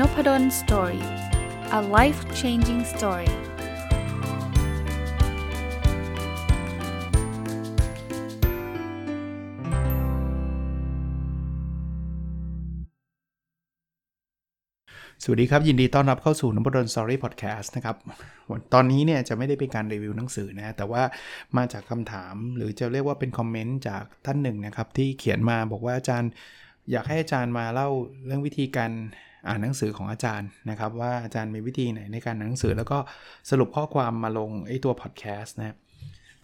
Nopadol's Story a life changing story สวัสดีครับ ยินดีต้อนรับเข้าสู่ Nopadol's Story พอดแคสต์นะครับตอนนี้เนี่ยจะไม่ได้เป็นการรีวิวหนังสือนะแต่ว่ามาจากคำถามหรือจะเรียกว่าเป็นคอมเมนต์จากท่านหนึ่งนะครับ ที่เขียนมาบอกว่าอาจารย์อยากให้อาจารย์มาเล่าเรื่องวิธีการ อ่านหนังสือของอาจารย์นะครับ ว่าอาจารย์มีวิธีไหนในการอ่านหนังสือ แล้วก็สรุปข้อความมาลงไอ้ตัวพอดแคสต์นะ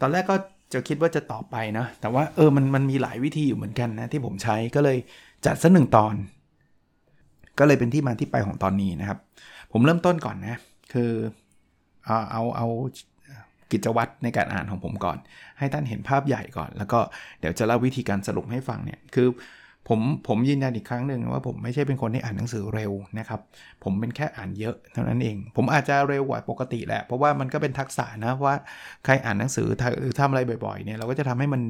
ตอนแรกก็จะคิดว่าจะตอบไปนะแต่ว่าเออมันมันมีหลายวิธีอยู่เหมือนกันนะที่ผมใช้ก็เลยจัดสักหนึ่งตอน ก็เลยเป็นที่มาที่ไปของตอนนี้นะครับ ผมเริ่มต้นก่อนนะคือเอาเอาเอากิจวัตรในการอ่านของผมก่อน ให้ท่านเห็นภาพใหญ่ก่อน แล้วก็เดี๋ยวจะเล่าวิธีการสรุปให้ฟังเนี่ยคือ ผมผมยืนยันอีกครั้งหนึ่งว่าผมไม่ใช่เป็นคนที่อ่านหนังสือเร็วนะครับ ผมเป็นแค่อ่านเยอะเท่านั้นเอง ผมอาจจะเร็วกว่าปกติแหละ เพราะว่ามันก็เป็นทักษะนะว่าใครอ่านหนังสือหรือทำอะไรบ่อยๆเนี่ยเราก็จะทำให้มัน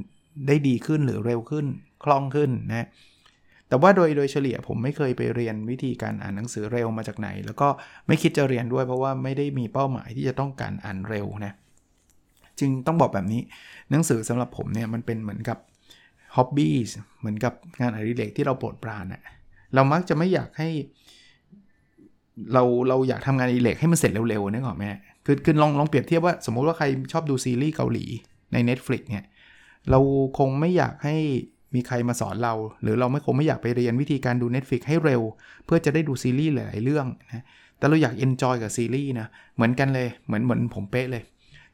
ได้ดีขึ้นหรือเร็วขึ้นคล่องขึ้นนะแต่ว่าโดยโดยเฉลี่ยผมไม่เคยไปเรียนวิธีการอ่านหนังสือเร็วมาจากไหน แล้วก็ไม่คิดจะเรียนด้วยเพราะว่าไม่ได้มีเป้าหมายที่จะต้องการอ่านเร็วนะจึงต้องบอกแบบนี้หนังสือสำหรับผมเนี่ยมันเป็นเหมือนกับ ฮ็อบบี้เหมือนกับงานอดิเรกที่เราโปรดปรานอะเรามักจะไม่อยากให้ เราเราอยากทำงานอดิเรกให้มันเสร็จเร็วๆนึกออกไหมคือคือลองลองเปรียบเทียบว่าสมมุติว่าใครชอบดูซีรีส์เกาหลีใน Netflix เนี่ยเราคงไม่อยากให้มีใครมาสอนเรา หรือเราไม่คงไม่อยากไปเรียนวิธีการดู Netflix ให้เร็ว เพื่อจะได้ดูซีรีส์หลายๆเรื่องนะแต่เราอยาก enjoy กับซีรีส์นะเหมือนกันเลยเหมือนเหมือนผมเป๊ะเลย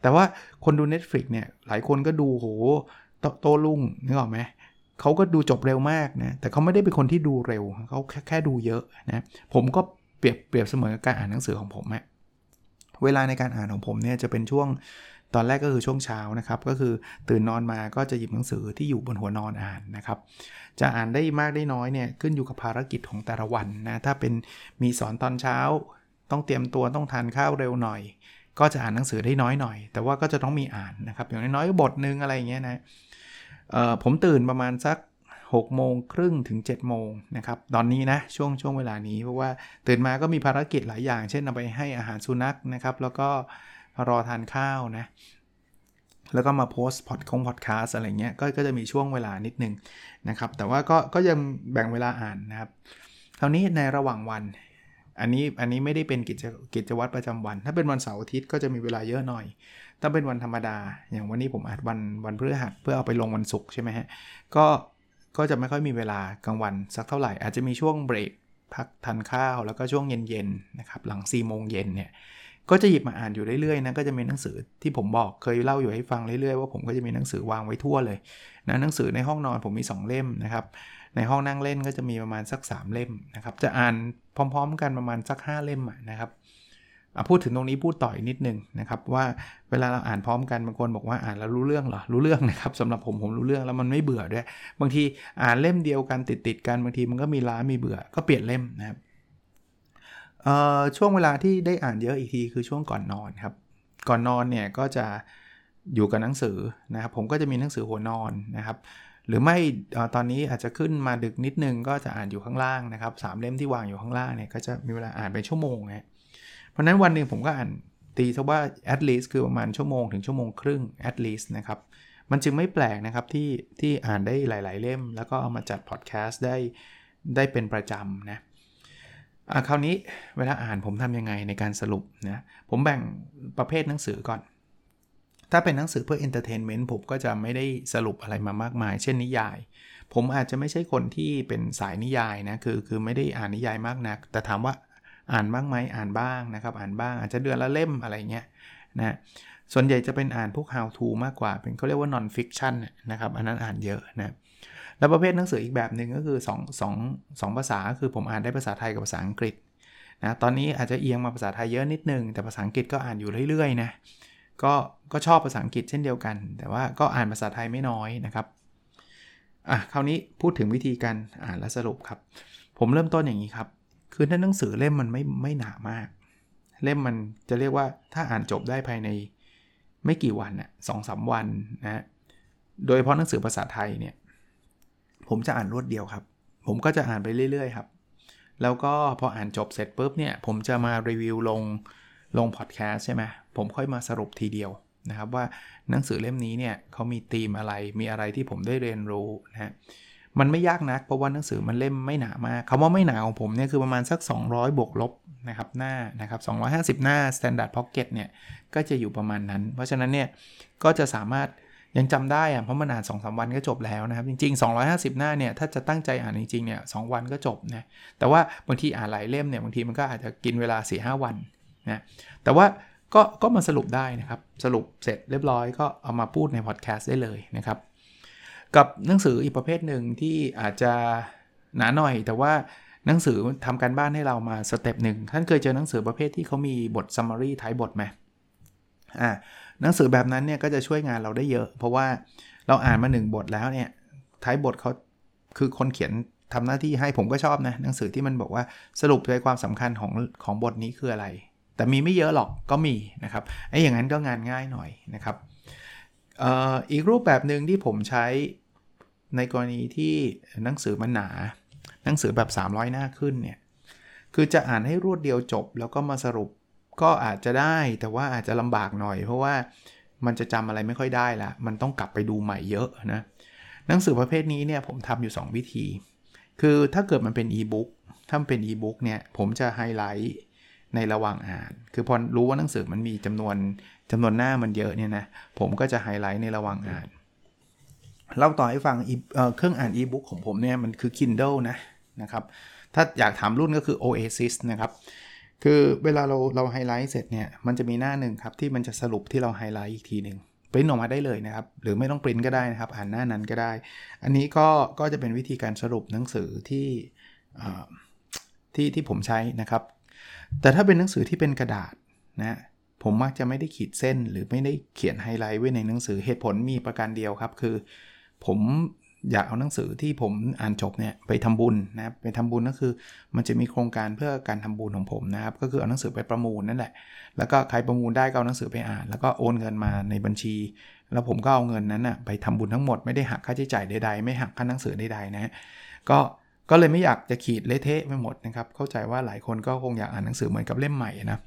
แต่ว่าคนดู Netflix เนี่ยหลายคนก็ดูโห โต้รุ่งนึกออกไหมเขาก็ดูจบเร็วมากนะ แต่เขาไม่ได้เป็นคนที่ดูเร็ว เขาแค่แค่ดูเยอะนะ ผมก็เปรียบเปรียบเสมอกับการอ่านหนังสือของผมอะเวลาในการอ่านของผมเนี่ยจะเป็นช่วงตอนแรกก็คือช่วงเช้านะครับ ก็คือตื่นนอนมาก็จะหยิบหนังสือที่อยู่บนหัวนอนอ่านนะครับ จะอ่านได้มากได้น้อยเนี่ยขึ้นอยู่กับภารกิจของแต่ละวันนะ ถ้าเป็นมีสอนตอนเช้า ต้องเตรียมตัวต้องทานข้าวเร็วหน่อย ก็จะอ่านหนังสือได้น้อยหน่อย แต่ว่าก็จะต้องมีอ่านนะครับ อย่างน้อยๆบทนึงอะไรอย่างเงี้ยนะ ผมตื่นประมาณสัก6โมงครึ่งถึง7โมงนะครับตอนนี้นะช่วงช่วงเวลานี้เพราะว่าตื่นมาก็มีภารกิจหลายอย่าง เช่นเอาไปให้อาหารสุนัขนะครับ แล้วก็รอทานข้าวนะแล้วก็มาโพสต์พอดคงพอดแคสอะไรเงี้ยก็ก็จะมีช่วงเวลานิดนึงนะครับ แต่ว่าก็ก็ยังแบ่งเวลาอ่านนะครับคราวนี้ในระหว่างวัน อันนี้อันนี้ไม่ได้เป็นกิจกิจวัตรประจำวัน ถ้าเป็นวันเสาร์อาทิตย์ก็จะมีเวลาเยอะหน่อย ถ้าเป็นวันธรรมดา อย่างวันนี้ผมอัดวันวันพฤหัสเพื่อเอาไปลงวันศุกร์ใช่ไหมฮะ ก็ก็จะไม่ค่อยมีเวลากลางวันสักเท่าไหร่ อาจจะมีช่วงเบรกพักทานข้าวแล้วก็ช่วงเย็นๆนะครับหลัง4ี่โมงเย็นเนี่ยก็จะหยิบมาอ่านอยู่เรื่อยๆนะก็จะมีหนังสือที่ผมบอกเคยเล่าอยู่ให้ฟังเรื่อยๆว่าผมก็จะมีหนังสือวางไว้ทั่วเลยนะหนังสือในห้องนอนผมมี 2 เล่มนะครับ ในห้องนั่งเล่นก็จะมีประมาณสัก 3 เล่มนะครับ จะอ่านพร้อม ๆ กันประมาณสัก 5 เล่มนะครับพูดถึงตรงนี้พูดต่ออีกนิดนึงนะครับว่าเวลาเราอ่านพร้อมกันบางคนบอกว่าอ่านแล้วรู้เรื่องเหรอรู้เรื่องนะครับสำหรับผมผมรู้เรื่องแล้วมันไม่เบื่อด้วย บางทีอ่านเล่มเดียวกันติดติดกันบางทีมันก็มีล้ามีเบื่อก็เปลี่ยนเล่มนะครับช่วงเวลาที่ได้อ่านเยอะอีกทีคือช่วงก่อนนอนครับก่อนนอนเนี่ยก็จะอยู่กับหนังสือนะครับผมก็จะมีหนังสือหัวนอนนะครับ หรือไม่ตอนนี้อาจจะขึ้นมาดึกนิดนึงก็จะอ่านอยู่ข้างล่างนะครับสามเล่มที่วางอยู่ข้างล่างเนี่ยก็จะมีเวลาอ่านเป็นชั่วโมงนะราะนั้นวันหนึ่งผมก็อ่านตีซะว่า at least คือประมาณชั่วโมงถึงชั่วโมงครึ่ง at least นะครับมันจึงไม่แปลกนะครับที่ที่อ่านได้หลาย ๆ เล่ม แล้วก็เอามาจัดพอดแคสต์ได้ได้เป็นประจำนะคราวนี้เวลาอ่านผมทำยังไงในการสรุปนะผมแบ่งประเภทหนังสือก่อน ถ้าเป็นหนังสือเพื่อ entertainment ผมก็จะไม่ได้สรุปอะไรมามากมาย เช่นนิยาย ผมอาจจะไม่ใช่คนที่เป็นสายนิยายนะ คือคือไม่ได้อ่านนิยายมากนัก แต่ถามว่าอ่านบ้างไหมอ่านบ้างนะครับ อ่านบ้างอาจจะเดือนละเล่มอะไรเงี้ยนะส่วนใหญ่จะเป็นอ่านพวก how to มากกว่า เป็นเขาเรียกว่า non fiction นะครับ อันนั้นอ่านเยอะนะ แล้วประเภทหนังสืออีกแบบหนึ่งก็คือ2 2 2ภาษา คือผมอ่านได้ภาษาไทยกับภาษาอังกฤษนะ ตอนนี้อาจจะเอียงมาภาษาไทยเยอะนิดนึง แต่ภาษาอังกฤษก็อ่านอยู่เรื่อยๆนะ ก็ก็ชอบภาษาอังกฤษเช่นเดียวกัน แต่ว่าก็อ่านภาษาไทยไม่น้อยนะครับอะคราวนี้พูดถึงวิธีการอ่านและสรุปครับ ผมเริ่มต้นอย่างนี้ครับ คือถ้าหนังสือเล่มมันไม่ไม่หนามาก เล่มมันจะเรียกว่าถ้าอ่านจบได้ภายในไม่กี่วันน่ะสองสาวันนะโดยเฉพาะหนังสือภาษาไทยเนี่ย ผมจะอ่านรวดเดียวครับ ผมก็จะอ่านไปเรื่อยๆครับ แล้วก็พออ่านจบเสร็จปุ๊บเนี่ย ผมจะมารีวิวลง ลงพอดแคสต์ใช่ไหมผมค่อยมาสรุปทีเดียวนะครับว่าหนังสือเล่มนี้เนี่ยเขามีธีมอะไรมีอะไรที่ผมได้เรียนรู้นะฮะมันไม่ยากนักเพราะว่าหนังสือมันเล่มไม่หนามากคำว่าไม่หนาของผมเนี่ยคือประมาณสัก 200 บวกลบนะครับหน้านะครับ250 หน้า Standard Pocket เนี่ยก็จะอยู่ประมาณนั้น เพราะฉะนั้นเนี่ยก็จะสามารถยังจำได้อะเพราะมันอ่าน2อสวันก็จบแล้วนะครับ จริง ๆ 250 หน้าเนี่ยถ้าจะตั้งใจอ่านจริงๆเนี่ยสวันก็จบนะแต่ว่าบางทีอ่านหลายเล่มเนี่ยบางทีมันก็อาจจะกินเวลา4-5วัน นะแต่ว่าก็ก็มาสรุปได้นะครับ สรุปเสร็จเรียบร้อยก็เอามาพูดในพอดแคสต์ได้เลยนะครับ กับหนังสืออีกประเภทหนึ่งที่อาจจะหนาหน่อย แต่ว่าหนังสือทำการบ้านให้เรามา step หนึ่งท่านเคยเจอหนังสือประเภทที่เขามีบท summary ท้ายบทไหมอ่าหนังสือแบบนั้นเนี่ยก็จะช่วยงานเราได้เยอะ เพราะว่าเราอ่านมา 1 บทแล้วเนี่ยท้ายบทเขาคือคนเขียนทำหน้าที่ให้ผมก็ชอบนะหนังสือที่มันบอกว่าสรุปใจความสำคัญของของบทนี้คืออะไร แต่มีไม่เยอะหรอกก็มีนะครับไอ้อย่างนั้นก็งานง่ายหน่อยนะครับอออีกรูปแบบหนึ่งที่ผมใช้ในกรณีที่หนังสือมันหนา หนังสือแบบ 300 หน้าขึ้นเนี่ยคือจะอ่านให้รวดเดียวจบ แล้วก็มาสรุปก็อาจจะได้แต่ว่าอาจจะลำบากหน่อย เพราะว่ามันจะจำอะไรไม่ค่อยได้ละมันต้องกลับไปดูใหม่เยอะนะหนังสือประเภทนี้เนี่ยผมทำอยู่ 2 วิธี คือถ้าเกิดมันเป็นอีบุ๊กถ้ามันเป็นอีบุ๊กเนี่ยผมจะไฮไลท์ ในระหว่างอ่าน คือพอรู้ว่าหนังสือมันมีจำนวนจำนวนหน้ามันเยอะเนี่ยนะ ผมก็จะไฮไลท์ในระหว่างอ่าน เล่าต่อให้ฟังเครื่องอ่านอีบุ๊กของผมเนี่ยมันคือ Kindle นะนะครับ ถ้าอยากถามรุ่นก็คือ Oasis นะครับ คือเวลาเราเราไฮไลท์เสร็จเนี่ย มันจะมีหน้าหนึ่งครับที่มันจะสรุปที่เราไฮไลท์อีกทีหนึ่งปริ้นออกมาได้เลยนะครับ หรือไม่ต้องปริ้นก็ได้นะครับ อ่านหน้านั้นก็ได้ อันนี้ก็ก็จะเป็นวิธีการสรุปหนังสือที่ที่ที่ผมใช้นะครับ แต่ถ้าเป็นหนังสือที่เป็นกระดาษนะผมมักจะไม่ได้ขีดเส้นหรือไม่ได้เขียนไฮไลท์ไว้ในหนังสือเหตุผลมีประการเดียวครับ คือ ผมอยากเอาหนังสือที่ผมอ่านจบเนี่ยไปทำบุญนะไปทำบุญก็คือ มันจะมีโครงการเพื่อการทำบุญของผมนะครับ ก็คือเอาหนังสือไปประมูลนั่นแหละ แล้วก็ใครประมูลได้ก็เอาหนังสือไปอ่าน แล้วก็โอนเงินมาในบัญชี แล้วผมก็เอาเงินนั้นนะไปทำบุญทั้งหมดไม่ได้หักค่าใช้จ่ายใดๆ ไม่หักค่าหนังสือใดๆนะก็ ก็เลยไม่อยากจะขีดเละเทะไปหมดนะครับ เข้าใจว่าหลายคนก็คงอยากอ่านหนังสือเหมือนกับเล่มใหม่นะ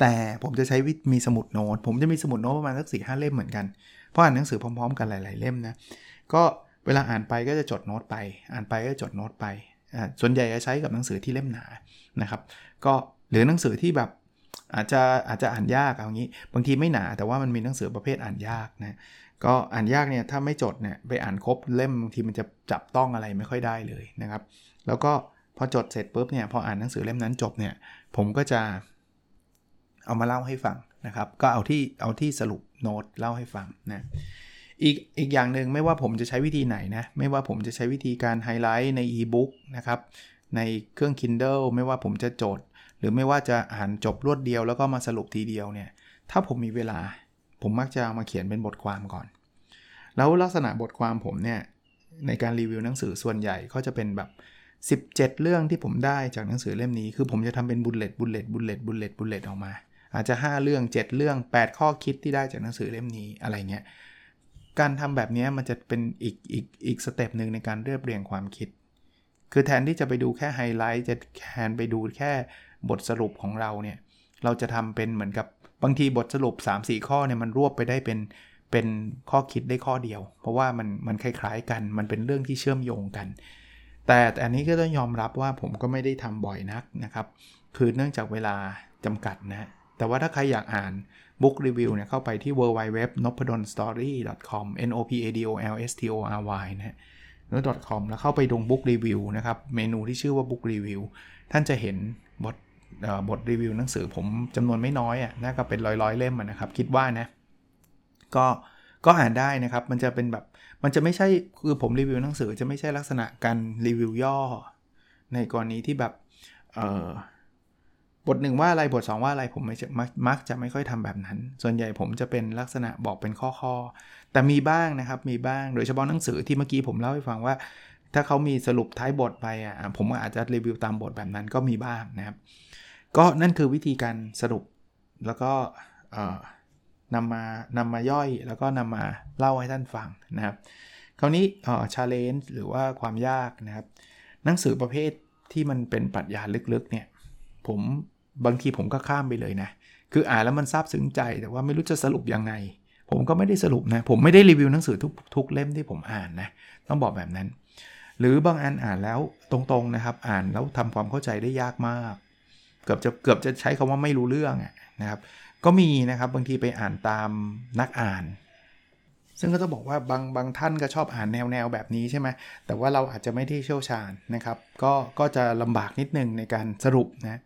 แต่ผมจะใช้วิมีสมุดโน้ต ผมจะมีสมุดโน้ตประมาณสักสี่ห้าเล่มเหมือนกัน เพราะอ่านหนังสือพร้อมๆ กันหลาย ๆ เล่มนะ ก็เวลาอ่านไปก็จะจดโน้ตไป อ่านไปก็จดโน้ตไป ส่วนใหญ่จะใช้กับหนังสือที่เล่มหนา นะครับ ก็หรือหนังสือที่แบบอาจจะอาจจะอ่านยากเอางี้ บางทีไม่หนาแต่ว่ามันมีหนังสือประเภทอ่านยากนะ ก็อ่านยากเนี่ยถ้าไม่จดเนี่ยไปอ่านครบเล่มบางทีมันจะจับต้องอะไรไม่ค่อยได้เลยนะครับ แล้วก็พอจดเสร็จปุ๊บเนี่ยพออ่านหนังสือเล่มนั้นจบเนี่ยผมก็จะเอามาเล่าให้ฟังนะครับ ก็เอาที่เอาที่สรุปโน้ตเล่าให้ฟังนะอีกอีกอย่างหนึ่งไม่ว่าผมจะใช้วิธีไหนนะไม่ว่าผมจะใช้วิธีการไฮไลท์ในอีบุ๊กนะครับในเครื่อง Kindle ไม่ว่าผมจะจทย์หรือไม่ว่าจะอ่านจบรวดเดียวแล้วก็มาสรุปทีเดียวเนี่ยถ้าผมมีเวลา ผมมักจะเอามาเขียนเป็นบทความก่อน แล้วลักษณะบทความผมเนี่ยในการรีวิวหนังสือส่วนใหญ่ก็จะเป็นแบบ 17 เรื่องที่ผมได้จากหนังสือเล่มนี้ คือผมจะทำเป็น bullet bullet bullet bullet bullet ออกมา อาจจะ 5 เรื่อง 7 เรื่อง 8 ข้อคิดที่ได้จากหนังสือเล่มนี้อะไรเงี้ยการทำแบบนี้มันจะเป็นอีกอีกอีก step หนึ่งในการเรียบเรียงความคิด คือแทนที่จะไปดูแค่ไฮไลท์จะแทนไปดูแค่บทสรุปของเราเนี่ยเราจะทำเป็นเหมือนกับ บางทีบทสรุป 3-4 ข้อเนี่ยมันรวบไปได้เป็นเป็นข้อคิดได้ข้อเดียว เพราะว่ามันมันคล้ายๆกัน มันเป็นเรื่องที่เชื่อมโยงกัน แต่แต่อันนี้ก็ต้องยอมรับว่าผมก็ไม่ได้ทำบ่อยนักนะครับ คือเนื่องจากเวลาจำกัดนะ แต่ว่าถ้าใครอยากอ่านบุ๊กรีวิวเนี่ยเข้าไปที่ w w w n o p a d o n s t o r y c o m n o p a d o l s t o r y นะฮะแล้ว .com แล้วเข้าไปดงบุ๊กรีวิวนะครับ เมนูที่ชื่อว่าบุ๊กรีวิวท่านจะเห็นบท บทรีวิวหนังสือผมจำนวนไม่น้อยอะน่าก็เป็นร้อยๆเล่มนะครับ คิดว่านะ ก็ก็อ่านได้นะครับ มันจะเป็นแบบมันจะไม่ใช่คือผมรีวิวหนังสือจะไม่ใช่ลักษณะการรีวิวย่อ ในกรณีที่แบบเออบทหนึ่งว่าอะไรบท 2 ว่าอะไรผมไม่มักจะไม่ค่อยทำแบบนั้น ส่วนใหญ่ผมจะเป็นลักษณะบอกเป็นข้อๆแต่มีบ้างนะครับ มีบ้างโดยเฉพาะหนังสือที่เมื่อกี้ผมเล่าให้ฟังว่า ถ้าเขามีสรุปท้ายบทไปอะผมอาจจะรีวิวตามบทแบบนั้นก็มีบ้างนะครับ ก็นั่นคือวิธีการสรุปแล้วก็นำมานำมาย่อยแล้วก็นำมาเล่าให้ท่านฟังนะครับ คราวนี้ชาเลนจ์หรือว่าความยากนะครับ หนังสือประเภทที่มันเป็นปรัชญาลึกๆเนี่ยผมบางทีผมก็ข้ามไปเลยนะ คืออ่านแล้วมันซาบซึ้งใจแต่ว่าไม่รู้จะสรุปยังไง ผมก็ไม่ได้สรุปนะ ผมไม่ได้รีวิวหนังสือทุกทุกเล่มที่ผมอ่านนะ ต้องบอกแบบนั้น หรือบางอันอ่านแล้วตรงๆนะครับ อ่านแล้วทำความเข้าใจได้ยากมาก กือบจะเกือบจะใช้คำว่าไม่รู้เรื่องนะครับ ก็มีนะครับบางทีไปอ่านตามนักอ่าน ซึ่งก็ต้องบอกว่าบางบางท่านก็ชอบอ่านแนวแนวแบบนี้ใช่ไหมแต่ว่าเราอาจจะไม่ได้เชี่ยวชาญนะครับ ก็ก็จะลำบากนิดนึงในการสรุปนะ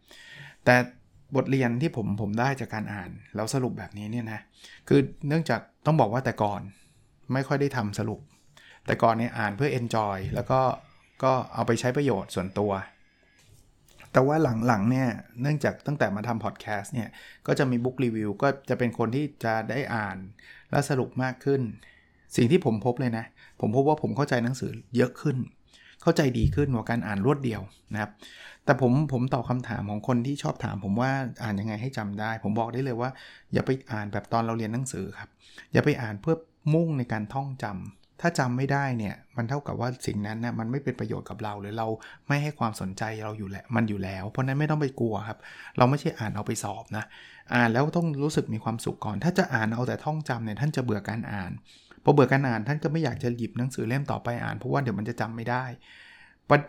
แต่บทเรียนที่ผมผมได้จากการอ่านแล้วสรุปแบบนี้เนี่ยนะคือเนื่องจากต้องบอกว่าแต่ก่อนไม่ค่อยได้ทำสรุป แต่ก่อนเนี่ยอ่านเพื่อ enjoy แล้วก็ก็เอาไปใช้ประโยชน์ส่วนตัว แต่ว่าหลังๆเนี่ยเนื่องจากตั้งแต่มาทำพอดแคสต์เนี่ย ก็จะมีบุ๊กรีวิวก็จะเป็นคนที่จะได้อ่านและสรุปมากขึ้น สิ่งที่ผมพบเลยนะ ผมพบว่าผมเข้าใจหนังสือเยอะขึ้น เข้าใจดีขึ้นกว่าการอ่านรวดเดียวนะครับ แต่ผมผมตอบคาถามของคนที่ชอบถาม ผมว่าอ่านยังไงให้จำได้ ผมบอกได้เลยว่า อย่าไปอ่านแบบตอนเราเรียนหนังสือครับอย่าไปอ่านเพื่อมุ่งในการท่องจำ ถ้าจำไม่ได้เนี่ยมันเท่ากับว่าสิ่งนั้นนะมันไม่เป็นประโยชน์กับเราหรือเราไม่ให้ความสนใจเราอยู่แหละมันอยู่แล้ว เพราะนั้นไม่ต้องไปกลัวครับ เราไม่ใช่อ่านเอาไปสอบนะอ่านแล้วต้องรู้สึกมีความสุขก่อน ถ้าจะอ่านเอาแต่ท่องจำเนี่ยท่านจะเบื่อการอ่านพอเบื่อการอ่านท่านก็ไม่อยากจะหยิบหนังสือเล่มต่อไปอ่านเพราะว่าเดี๋ยวมันจะจำไม่ได้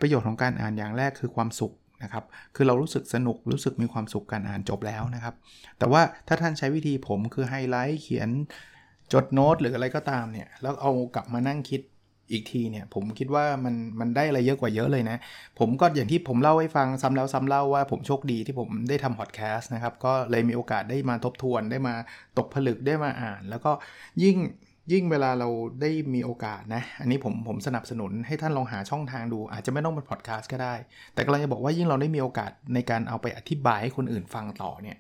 ประโยชน์ของการอ่านอย่างแรกคือความสุขนะครับ คือเรารู้สึกสนุกรู้สึกมีความสุขการอ่านจบแล้วนะครับ แต่ว่าถ้าท่านใช้วิธีผมคือไฮไลท์เขียน จดโน้ตหรืออะไรก็ตามเนี่ยแล้วเอากลับมานั่งคิดอีกทีเนี่ยผมคิดว่ามันมันได้อะไรเยอะกว่าเยอะเลยนะ ผมก็อย่างที่ผมเล่าให้ฟังซ้ำแล้วซ้ำเล่าว่าผมโชคดีที่ผมได้ทำพอดแคสต์นะครับ ก็เลยมีโอกาสได้มาทบทวนได้มาตกผลึกได้มาอ่าน แล้วก็ยิ่งยิ่งเวลาเราได้มีโอกาสนะ อันนี้ผมผมสนับสนุนให้ท่านลองหาช่องทางดู อาจจะไม่ต้องเป็นพอดแคสต์ก็ได้ แต่กำลังจะบอกว่ายิ่งเราได้มีโอกาสในการเอาไปอธิบายให้คนอื่นฟังต่อเนี่ย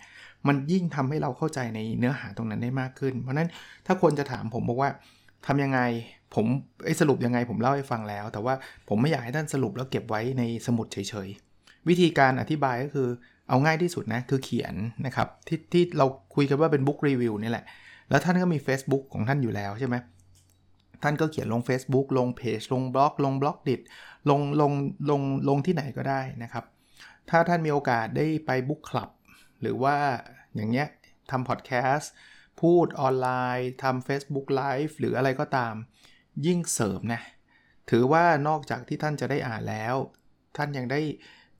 มันยิ่งทำให้เราเข้าใจในเนื้อหาตรงนั้นได้มากขึ้น เพราะนั้นถ้าคนจะถามผมบอกว่าทำยังไงผมสรุปยังไงผมเล่าให้ฟังแล้ว แต่ว่าผมไม่อยากให้ท่านสรุปแล้วเก็บไว้ในสมุดเฉยๆ วิธีการอธิบายก็คือเอาง่ายที่สุดนะ คือเขียนนะครับที่ที่เราคุยกันว่าเป็นบุ๊กรีวิวนี่แหละ แล้วท่านก็มี Facebook ของท่านอยู่แล้วใช่ไหมท่านก็เขียนลง Facebook ลงเพจลงบล็อก ลงบล็อกดิดลงลงลงลงที่ไหนก็ได้นะครับ ถ้าท่านมีโอกาสได้ไปบุ๊กคลับ หรือว่าอย่างเงี้ยทำพอดแคสต์พูดออนไลน์ทำ Facebook Live หรืออะไรก็ตาม ยิ่งเสริมนะ ถือว่านอกจากที่ท่านจะได้อ่านแล้ว ท่านยังได้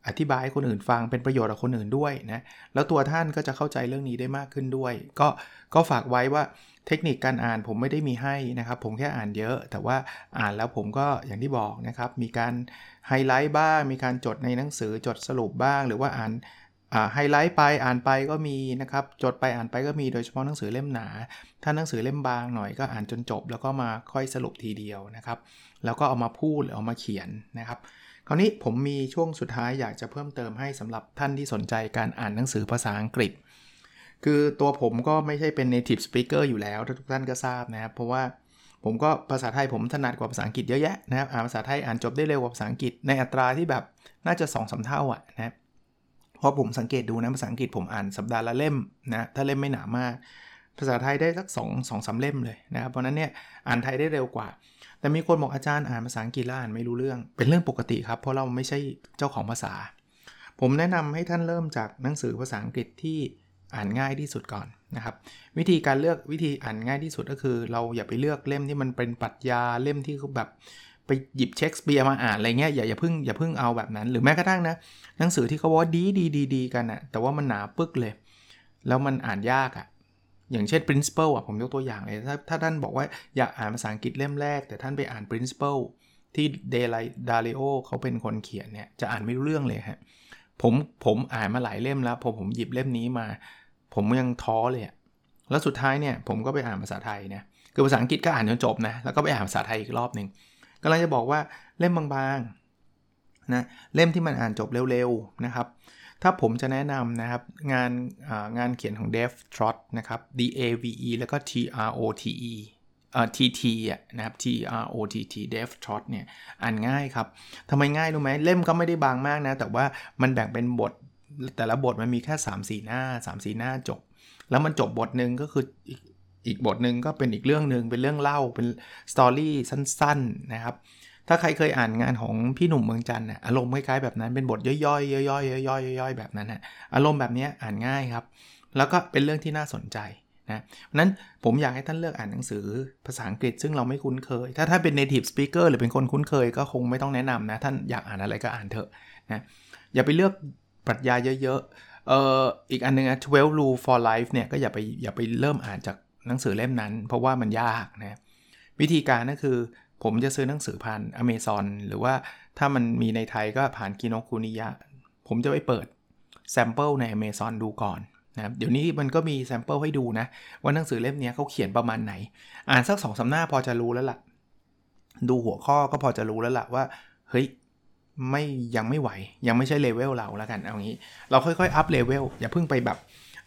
อธิบายให้คนอื่นฟังเป็นประโยชน์กับคนอื่นด้วยนะ แล้วตัวท่านก็จะเข้าใจเรื่องนี้ได้มากขึ้นด้วย ก็ก็ฝากไว้ว่าเทคนิคการอ่านผมไม่ได้มีให้นะครับ ผมแค่อ่านเยอะ แต่ว่าอ่านแล้วผมก็อย่างที่บอกนะครับ มีการไฮไลท์บ้าง มีการจดในหนังสือจดสรุปบ้าง หรือว่าอ่าน ไฮไลท์ไปอ่านไปก็มีนะครับจดไปอ่านไปก็มีโดยเฉพาะหนังสือเล่มหนา ถ้าหนังสือเล่มบางหน่อยก็อ่านจนจบ แล้วก็มาค่อยสรุปทีเดียวนะครับ แล้วก็เอามาพูดหรือเอามาเขียนนะครับ คราวนี้ผมมีช่วงสุดท้ายอยากจะเพิ่มเติมให้สำหรับท่านที่สนใจการอ่านหนังสือภาษาอังกฤษ คือตัวผมก็ไม่ใช่เป็น native speaker อยู่แล้วทุกท่านก็ทราบนะครับ เพราะว่าผมก็ภาษาไทยผมถนัดกว่าภาษาอังกฤษเยอะแยะนะครับอ่านภาษาไทยอ่านจบได้เร็วกว่าภาษาอังกฤษในอัตราที่แบบน่าจะ2อสเท่าอะนะเพ ราะผมสังเกตดูนะภาษาอังกฤษผมอ่านสัปดาห์ละเล่มนะถ้าเล่มไม่หนามาก ภาษาไทยได้สัก2องสองสาเล่มเลยนะครับเพราะนั้นเนี่ยอ่านไทยได้เร็วกว่า แต่มีคนบอกอาจารย์อ่านภาษาอังกฤษแล้วอ่านไม่รู้เรื่อง เป็นเรื่องปกติครับ เพราะเราไม่ใช่เจ้าของภาษา ผมแนะนำให้ท่านเริ่มจากหนังสือภาษาอังกฤษที่อ่านง่ายที่สุดก่อนนะครับวิธีการเลือกวิธีอ่านง่ายที่สุดก็คือ เราอย่าไปเลือกเล่มที่มันเป็นปรัชญาเล่มที่แบบ ไปหยิบเช็คสเปียร์มาอ่านอะไรเงี้ยอย่าอย่าพึ่งอย่าพึ่งเอาแบบนั้น หรือแม้กระทั่งนะหนังสือที่เขาว่าดีดีดีดีกันอะแต่ว่ามันหนาปึกเลย แล้วมันอ่านยากอะอย่างเช่น principle อะผมยกตัวอย่างเลยถ้าถ้าท่านบอกว่าอยากอ่านภาษาอังกฤษเล่มแรก แต่ท่านไปอ่าน principle ที่เดลดาริโอเขาเป็นคนเขียนเนี่ยจะอ่านไม่รู้เรื่องเลยฮะผมผมอ่านมาหลายเล่มแล้วพอผมหยิบเล่มนี้มา ผมยังท้อเลยอะแล้วสุดท้ายเนี่ยผมก็ไปอ่านภาษาไทยนะคือภาษาอังกฤษก็อ่านจนจบนะแล้วก็ไปอ่านภาษาไทยอีกรอบหนึ่ง กำลังจะบอกว่าเล่มบางๆนะเล่มที่มันอ่านจบเร็วๆนะครับ ถ้าผมจะแนะนำนะครับ งานงานเขียนของ Dev Trot นะครับ D A V E แล้วก็ T R O T E เอ่อ T T อะนะครับ T R O T T Dev Trot เนี่ยอ่านง่ายครับทำไมง่ายรู้ไหมเล่มก็ไม่ได้บางมากนะ แต่ว่ามันแบ่งเป็นบท แต่ละบทมันมีแค่ 3 4 หน้า 3 4 หน้าจบ แล้วมันจบบทหนึ่งก็คือ อีกบทหนึ่งก็เป็นอีกเรื่องหนึ่งเป็นเรื่องเล่าเป็นสตอรี่สั้นๆนะครับถ้าใครเคยอ่านงานของพี่หนุ่มเมืองจันทร์อารมณ์คล้ายๆแบบนั้นเป็นบทย่อยๆย่อยๆย่อยๆย่อยๆแบบนั้นนะอารมณ์แบบนี้อ่านง่ายครับ แล้วก็เป็นเรื่องที่น่าสนใจนะนั้นผมอยากให้ท่านเลือกอ่านหนังสือภาษาอังกฤษซึ่งเราไม่คุ้นเคย ถ้าท่านเป็น native speaker หรือเป็นคนคุ้นเคยก็คงไม่ต้องแนะนำนะท่านอยากอ่านอะไรก็อ่านเถอะนะอย่าไปเลือกปรัชญาเยอะๆเอ่ออีกอันนึงนะ12 rule for life เนี่ยก็อย่าไปอย่าไปเริ่มอ่านจาก หนังสือเล่มนั้น เพราะว่ามันยากนะวิธีการก็คือ ผมจะซื้อหนังสือผ่าน Amazon หรือว่าถ้ามันมีในไทยก็ผ่านกิโนคุนิยะ ผมจะไปเปิด sample ใน Amazon ดูก่อนนะเดี๋ยวนี้มันก็มี sample ให้ดูนะ ว่าหนังสือเล่มนี้เขาเขียนประมาณไหน อ่านสักสองสามหน้าพอจะรู้แล้วละ่ะ ดูหัวข้อก็พอจะรู้แล้วล่ะว่า เฮ้ยไม่ยังไม่ไหว ยังไม่ใช่เลเวลเราแล้วกันเอางี้ เราค่อยๆ up level อย่าเพิ่งไปแบบ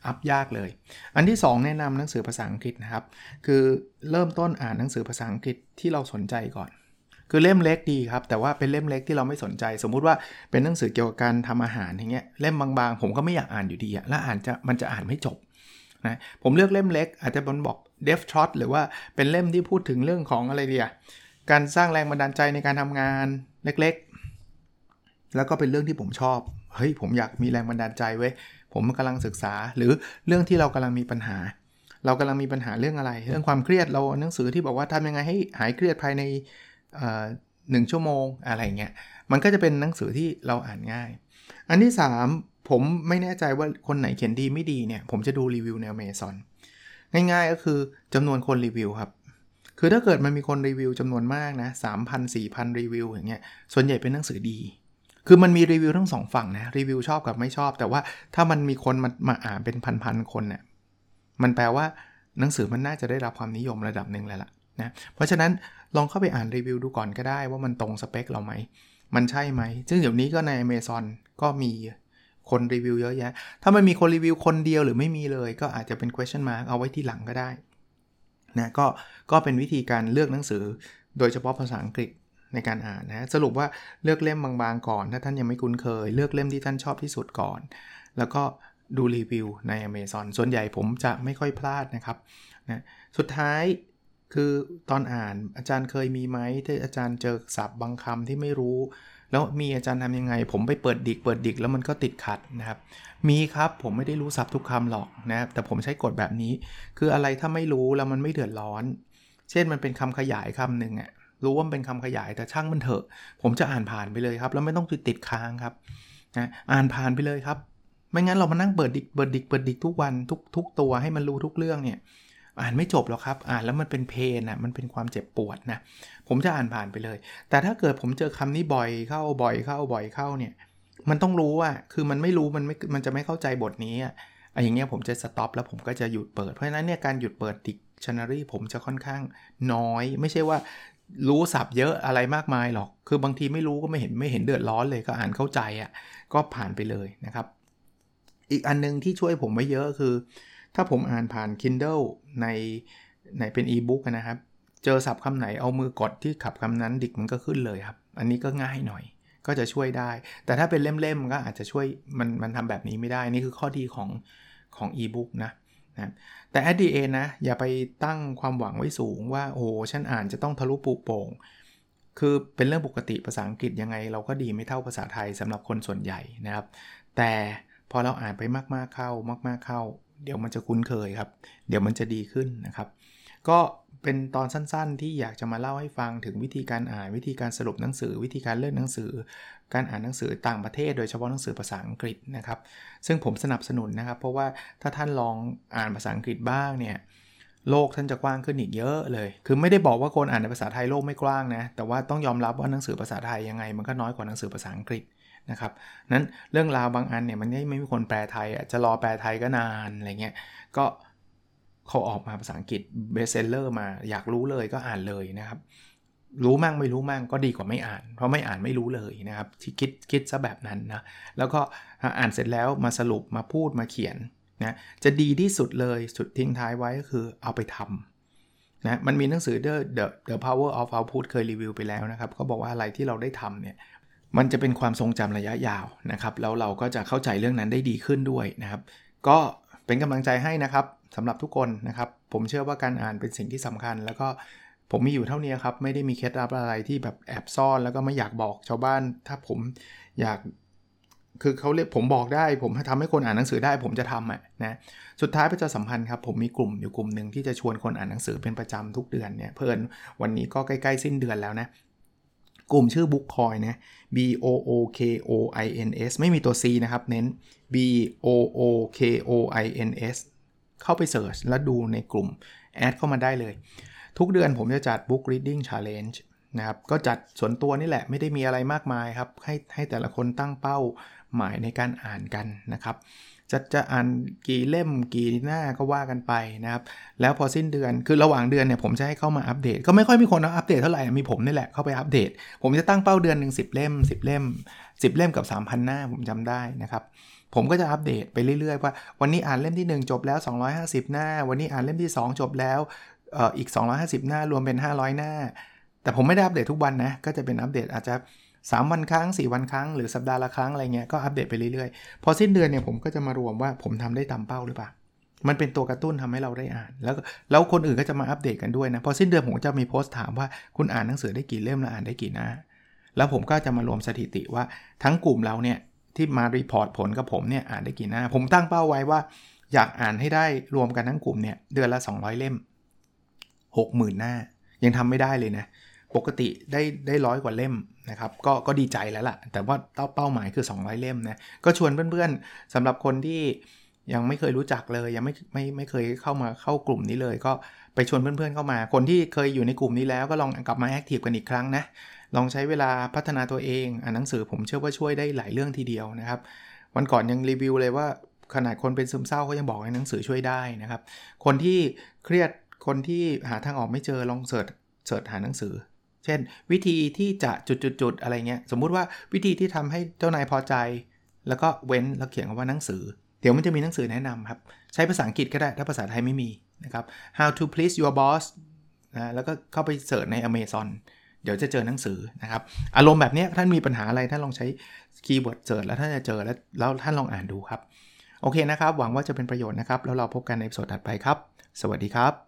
up ยากเลย อันที่ 2 แนะนำหนังสือภาษาอังกฤษนะครับ คือเริ่มต้นอ่านหนังสือภาษาอังกฤษที่เราสนใจก่อน คือเล่มเล็กดีครับ แต่ว่าเป็นเล่มเล็กที่เราไม่สนใจ สมมุติว่าเป็นหนังสือเกี่ยวกับการทำอาหารอย่างเงี้ยเล่มบางๆ ผมก็ไม่อยากอ่านอยู่ดีอะแล้วอ่านจะมันจะอ่านไม่จบนะผมเลือกเล่มเล็ก อาจจะแบบบอก Eat That Frog หรือว่าเป็นเล่มที่พูดถึงเรื่องของอะไรเดียการสร้างแรงบันดาลใจในการทำงานเล็กๆ แล้วก็เป็นเรื่องที่ผมชอบ เฮ้ย ผมอยากมีแรงบันดาลใจไว้ ผมกำลังศึกษา หรือเรื่องที่เรากำลังมีปัญหา เรากำลังมีปัญหาเรื่องอะไร เรื่องความเครียดเราหนังสือที่บอกว่าทำยังไงให้หายเครียดภายในหนึ่งชั่วโมงอะไรเงี้ยมันก็จะเป็นหนังสือที่เราอ่านง่าย อันที่ 3 ผมไม่แน่ใจว่าคนไหนเขียนดีไม่ดีเนี่ยผมจะดูรีวิวใน Amazon ง่ายๆก็คือจำนวนคนรีวิวครับ คือถ้าเกิดมันมีคนรีวิวจำนวนมากนะสามพันสี่พันรีวิวอย่างเงี้ยส่วนใหญ่เป็นหนังสือดี คือมันมีรีวิวทั้งสองฝั่งนะรีวิวชอบกับไม่ชอบ แต่ว่าถ้ามันมีคนมามาอ่านเป็นพันๆคนเนี่ยมันแปลว่าหนังสือมันน่าจะได้รับความนิยมระดับหนึ่งแล้วล่ะนะเพราะฉะนั้นลองเข้าไปอ่านรีวิวดูก่อนก็ได้ว่ามันตรงสเปคเราไหม มันใช่ไหม ซึ่งเดี๋ยวนี้ก็ใน Amazon ก็มีคนรีวิวเยอะแยะ ถ้ามันมีคนรีวิวคนเดียวหรือไม่มีเลย ก็อาจจะเป็น question mark เอาไว้ที่หลังก็ได้นะก็ก็เป็นวิธีการเลือกหนังสือ โดยเฉพาะภาษาอังกฤษ ในการอ่านนะสรุปว่าเลือกเล่มบางๆก่อน ถ้าท่านยังไม่คุ้นเคย เลือกเล่มที่ท่านชอบที่สุดก่อน แล้วก็ดูรีวิวใน Amazon ส่วนใหญ่ผมจะไม่ค่อยพลาดนะครับนะสุดท้ายคือตอนอ่านอาจารย์เคยมีไหมที่อาจารย์เจอศัพท์บางคำที่ไม่รู้ แล้วมีอาจารย์ทำยังไง ผมไปเปิดดิกเปิดดิกแล้วมันก็ติดขัดนะครับ มีครับผมไม่ได้รู้ศัพท์ทุกคำหรอกนะแต่ผมใช้กฎแบบนี้ คืออะไรถ้าไม่รู้แล้วมันไม่เดือดร้อน เช่นมันเป็นคำขยายคำหนึ่งอะ รู้ว่ามันเป็นคำขยายแต่ช่างมันเถอะ ผมจะอ่านผ่านไปเลยครับ แล้วไม่ต้องติดค้างครับนะอ่านผ่านไปเลยครับ ไม่งั้นเรามานั่งเปิดดิกเปิดดิกเปิดดิกทุกวันทุกทุกตัวให้มันรู้ทุกเรื่องเนี่ยอ่านไม่จบหรอกครับ อ่านแล้วมันเป็นเพนนะมันเป็นความเจ็บปวดนะ ผมจะอ่านผ่านไปเลย แต่ถ้าเกิดผมเจอคำนี้บ่อยเข้าบ่อยเข้าบ่อยเข้าเนี่ย มันต้องรู้ว่าคือมันไม่รู้มันไม่ มันจะไม่เข้าใจบทนี้อะอย่างเงี้ยผมจะ stop แล้วผมก็จะหยุดเปิด เพราะฉะนั้นเนี่ยการหยุดเปิดดิกชันนารีผมจะค่อนข้างน้อย ไม่ใช่ว่า รู้ศัพท์เยอะอะไรมากมายหรอก คือบางทีไม่รู้ก็ไม่เห็นไม่เห็นเดือดร้อนเลยก็อ่านเข้าใจอะก็ผ่านไปเลยนะครับ อีกอันนึงที่ช่วยผมไว้เยอะคือ ถ้าผมอ่านผ่าน Kindle ในในเป็นอีบุ๊กนะครับ เจอศัพท์คำไหนเอามือกดที่ศัพท์คำนั้นดิกมันก็ขึ้นเลยครับ อันนี้ก็ง่ายหน่อย ก็จะช่วยได้ แต่ถ้าเป็นเล่มๆก็อาจจะช่วยมันมันทำแบบนี้ไม่ได้ นี่คือข้อดีของของอีบุ๊กนะ นะแต่ at the end นะ อย่าไปตั้งความหวังไว้สูงว่า โอ้ฉันอ่านจะต้องทะลุปูโป่ง คือเป็นเรื่องปกติภาษาอังกฤษยังไง เราก็ดีไม่เท่าภาษาไทยสำหรับคนส่วนใหญ่นะครับ แต่พอเราอ่านไปมากๆเข้ามาก ๆเข้า เดี๋ยวมันจะคุ้นเคยครับ เดี๋ยวมันจะดีขึ้นนะครับ ก็เป็นตอนสั้นๆ ที่อยากจะมาเล่าให้ฟังถึงวิธีการอ่านวิธีการสรุปหนังสือ วิธีการเลือกหนังสือ การอ่านหนังสือต่างประเทศ โดยเฉพาะหนังสือภาษาอังกฤษนะครับ ซึ่งผมสนับสนุนนะครับ เพราะว่าถ้าท่านลองอ่านภาษาอังกฤษบ้างเนี่ยโลกท่านจะกว้างขึ้นอีกเยอะเลย คือไม่ได้บอกว่าคนอ่านในภาษาไทยโลกไม่กว้างนะ แต่ว่าต้องยอมรับว่าหนังสือภาษาไทยยังไง มันก็น้อยกว่าหนังสือภาษาอังกฤษนะครับ นั้นเรื่องราวบางอันเนี่ยมันไม่มีคนแปลไทยจะรอแปลไทยก็นานอะไรเงี้ย ก็เขาออกมาภาษาอังกฤษ best seller มาอยากรู้เลยก็อ่านเลยนะครับ รู้มั่งไม่รู้มั่งก็ดีกว่าไม่อ่าน เพราะไม่อ่านไม่รู้เลยนะครับที่คิดคิดซะแบบนั้นนะแล้วก็อ่านเสร็จแล้วมาสรุปมาพูดมาเขียนนะจะดีที่สุดเลยสุดทิ้งท้ายไว้ก็คือเอาไปทำนะมันมีหนังสือ The The The Power of Output เคยรีวิวไปแล้วนะครับเขาบอกว่าอะไรที่เราได้ทำเนี่ยมันจะเป็นความทรงจำระยะยาวนะครับแล้วเราก็จะเข้าใจเรื่องนั้นได้ดีขึ้นด้วยนะครับ ก็เป็นกำลังใจให้นะครับสำหรับทุกคนนะครับ ผมเชื่อว่าการอ่านเป็นสิ่งที่สำคัญ แล้วก็ ผมมีอยู่เท่านี้ครับ ไม่ได้มีเคล็ดลับอะไรที่แบบแอบซ่อนแล้วก็ไม่อยากบอกชาวบ้าน ถ้าผมอยาก คือเขาเรียกผมบอกได้ ผมทำให้คนอ่านหนังสือได้ ผมจะทำอะนะสุดท้ายประชาสัมพันธ์ครับผมมีกลุ่มอยู่กลุ่มหนึ่งที่จะชวนคนอ่านหนังสือเป็นประจำทุกเดือนเนี่ยเพิ่นวันนี้ก็ใกล้ๆสิ้นเดือนแล้วนะกลุ่มชื่อ Book Coin นะ B O O K O I N S ไม่มีตัว C นะครับ เน้น B O O K O I N S เข้าไปเสิร์ชแล้วดูในกลุ่ม แอดเข้ามาได้เลย ทุกเดือนผมจะจัด Book Reading Challenge นะครับ ก็จัดส่วนตัวนี่แหละไม่ได้มีอะไรมากมายครับ ให้ให้แต่ละคนตั้งเป้าหมายในการอ่านกันนะครับ จะจะอ่านกี่เล่มกี่หน้าก็ว่ากันไปนะครับ แล้วพอสิ้นเดือนคือระหว่างเดือนเนี่ยผมจะให้เข้ามาอัปเดต ก็ไม่ค่อยมีคนอัปเดตเท่าไหร่ มีผมนี่แหละเข้าไปอัปเดต ผมจะตั้งเป้าเดือนหนึ่ง10เล่ม 10 เล่ม 10 เล่มกับ 3,000 หน้าผมจำได้นะครับผมก็จะอัปเดตไปเรื่อยๆว่าวันนี้อ่านเล่มที่ 1 จบแล้ว 250 หน้า วันนี้อ่านเล่มที่ 2 จบแล้ว อ่ออีก 250 หน้ารวมเป็น 500 หน้า แต่ผมไม่ได้อัปเดตทุกวันนะ ก็จะเป็นอัปเดตอาจจะ 3 วันครั้ง 4 วันครั้ง หรือสัปดาห์ละครั้งอะไรเงี้ย ก็อัปเดตไปเรื่อยๆ พอสิ้นเดือนเนี่ยผมก็จะมารวมว่าผมทำได้ตามเป้าหรือเปล่า มันเป็นตัวกระตุ้นทำให้เราได้อ่าน แล้วแล้วคนอื่นก็จะมาอัปเดตกันด้วยนะ พอสิ้นเดือนผมจะมีโพสต์ถามว่าคุณอ่านหนังสือได้กี่เล่มและอ่านได้กี่หน้า แล้วผมก็จะมารวมสถิติว่าทั้งกลุ่มเราเนี่ยที่มา report ผลกับผมเนี่ยอ่านได้กี่หน้า ผมตั้งเป้าไว้ว่า อยากอ่านให้ได้รวมกันทั้งกลุ่มเนี่ยเดือนละ 200 เล่ม 60,000 หน้า ยังทำไม่ได้เลยนะ ปกติได้ได้ร้อยกว่าเล่มนะครับ ก็ก็ดีใจแล้วล่ะ แต่ว่าเป้าหมายคือ 200 เล่มนะ ก็ชวนเพื่อนๆสำหรับคนที่ยังไม่เคยรู้จักเลยยังไม่ไม่ไม่เคยเข้ามาเข้ากลุ่มนี้เลย ก็ไปชวนเพื่อนๆเข้ามา คนที่เคยอยู่ในกลุ่มนี้แล้วก็ลองกลับมา active กันอีกครั้งนะลองใช้เวลาพัฒนาตัวเองอ่านหนังสือผมเชื่อว่าช่วยได้หลายเรื่องทีเดียวนะครับวันก่อนยังรีวิวเลยว่าขนาดคนเป็นซึมเศร้าเขายังบอกให้หนังสือช่วยได้นะครับ คนที่เครียด คนที่หาทางออกไม่เจอลองเสิร์ชเสิร์ชหาหนังสือ เช่น วิธีที่จะจุดๆๆอะไรเงี้ยสมมุติว่าวิธีที่ทำให้เจ้านายพอใจ แล้วก็เว้นแล้วเขียนคำว่าหนังสือ เดี๋ยวมันจะมีหนังสือแนะนำครับ ใช้ภาษาอังกฤษก็ได้ถ้าภาษาไทยไม่มีนะครับ how to please your boss นะแล้วก็เข้าไป search ใน Amazon เดี๋ยวจะเจอหนังสือนะครับ อารมณ์แบบนี้ท่านมีปัญหาอะไรท่านลองใช้ keyword search แล้วท่านจะเจอแล้วแล้วท่านลองอ่านดูครับ โอเคนะครับ หวังว่าจะเป็นประโยชน์นะครับ แล้วเราพบกันใน episode ถัดไปครับ สวัสดีครับ